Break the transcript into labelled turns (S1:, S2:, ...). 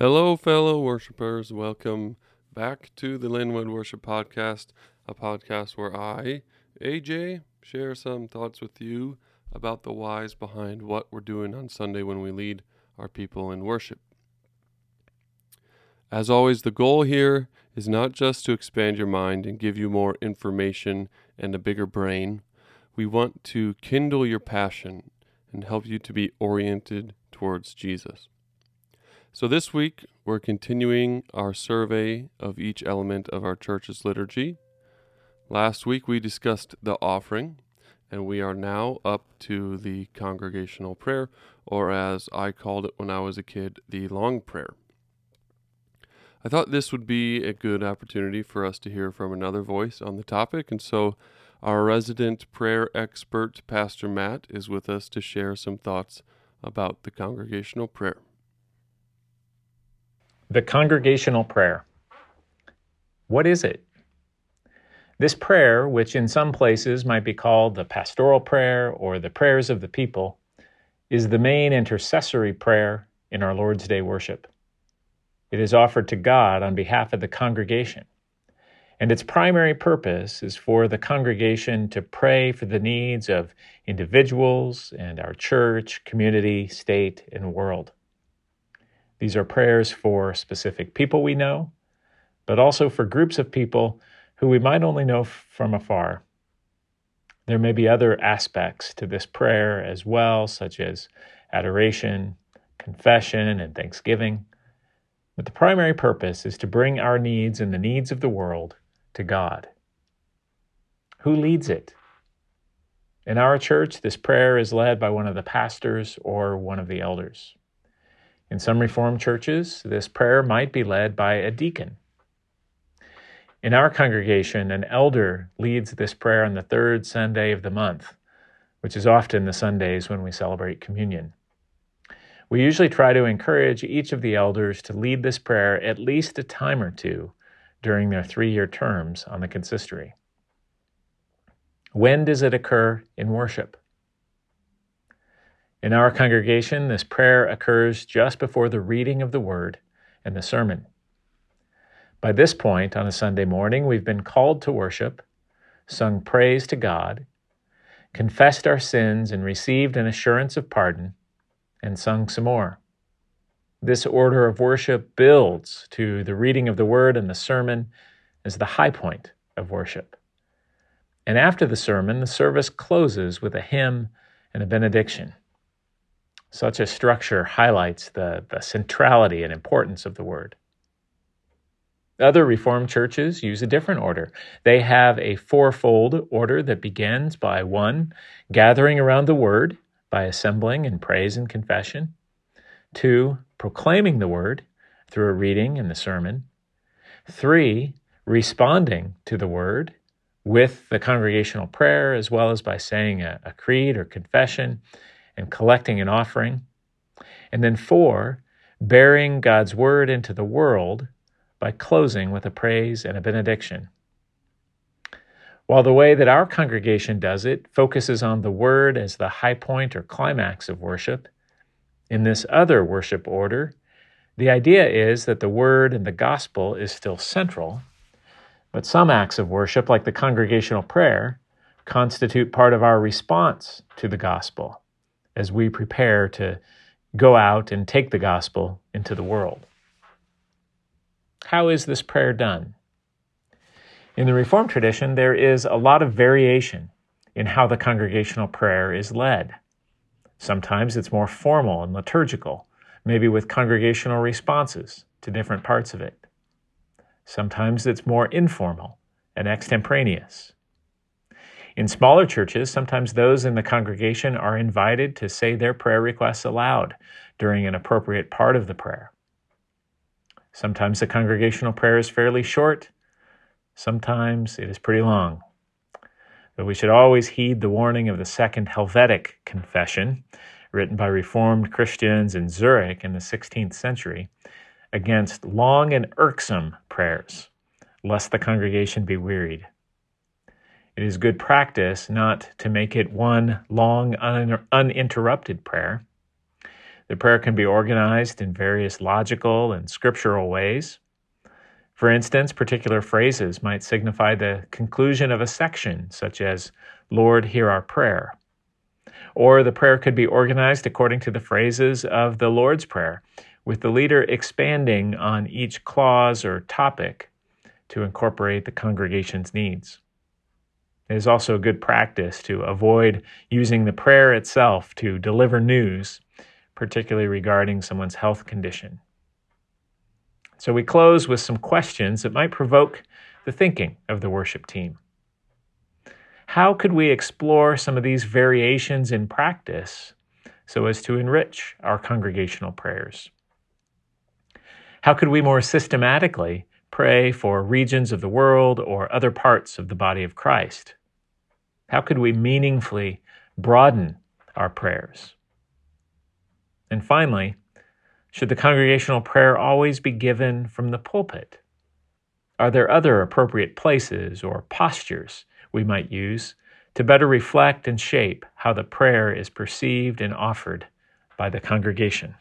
S1: Hello, fellow worshipers. Welcome back to the Linwood Worship Podcast, a podcast where I, AJ, share some thoughts with you about the whys behind what we're doing on Sunday when we lead our people in worship. As always, the goal here is not just to expand your mind and give you more information and a bigger brain. We want to kindle your passion and help you to be oriented towards Jesus. So, this week, we're continuing our survey of each element of our church's liturgy. Last week, we discussed the offering, and we are now up to the congregational prayer, or as I called it when I was a kid, the long prayer. I thought this would be a good opportunity for us to hear from another voice on the topic, and so our resident prayer expert, Pastor Matt, is with us to share some thoughts about the congregational prayer.
S2: The congregational prayer. What is it? This prayer, which in some places might be called the pastoral prayer or the prayers of the people, is the main intercessory prayer in our Lord's Day worship. It is offered to God on behalf of the congregation, and its primary purpose is for the congregation to pray for the needs of individuals and our church, community, state, and world. These are prayers for specific people we know, but also for groups of people who we might only know from afar. There may be other aspects to this prayer as well, such as adoration, confession, and thanksgiving. But the primary purpose is to bring our needs and the needs of the world to God. Who leads it? In our church, this prayer is led by one of the pastors or one of the elders. In some Reformed churches, this prayer might be led by a deacon. In our congregation, an elder leads this prayer on the third Sunday of the month, which is often the Sundays when we celebrate communion. We usually try to encourage each of the elders to lead this prayer at least a time or two during their three year terms on the consistory. When does it occur in worship? In our congregation, this prayer occurs just before the reading of the word and the sermon. By this point on a Sunday morning, we've been called to worship, sung praise to God, confessed our sins and received an assurance of pardon, and sung some more. This order of worship builds to the reading of the word and the sermon as the high point of worship. And after the sermon, the service closes with a hymn and a benediction. Such a structure highlights the, the centrality and importance of the word. Other Reformed churches use a different order. They have a fourfold order that begins by one, gathering around the word by assembling in praise and confession, two, proclaiming the word through a reading and the sermon, three, responding to the word with the congregational prayer as well as by saying a, a creed or confession and collecting an offering. And then four, bearing God's word into the world by closing with a praise and a benediction. While the way that our congregation does it focuses on the word as the high point or climax of worship, in this other worship order, the idea is that the word and the gospel is still central, but some acts of worship, like the congregational prayer, constitute part of our response to the gospel as we prepare to go out and take the gospel into the world. How is this prayer done? In the Reformed tradition, there is a lot of variation in how the congregational prayer is led. Sometimes it's more formal and liturgical, maybe with congregational responses to different parts of it. Sometimes it's more informal and extemporaneous. In smaller churches, sometimes those in the congregation are invited to say their prayer requests aloud during an appropriate part of the prayer. Sometimes the congregational prayer is fairly short, sometimes it is pretty long. But we should always heed the warning of the Second Helvetic Confession, written by Reformed Christians in Zurich in the 16th century, against long and irksome prayers, lest the congregation be wearied. It is good practice not to make it one long, un- uninterrupted prayer. The prayer can be organized in various logical and scriptural ways. For instance, particular phrases might signify the conclusion of a section, such as, Lord, hear our prayer. Or the prayer could be organized according to the phrases of the Lord's Prayer, with the leader expanding on each clause or topic to incorporate the congregation's needs. It is also a good practice to avoid using the prayer itself to deliver news, particularly regarding someone's health condition. So we close with some questions that might provoke the thinking of the worship team. How could we explore some of these variations in practice so as to enrich our congregational prayers? How could we more systematically pray for regions of the world or other parts of the body of Christ? How could we meaningfully broaden our prayers? And finally, should the congregational prayer always be given from the pulpit? Are there other appropriate places or postures we might use to better reflect and shape how the prayer is perceived and offered by the congregation?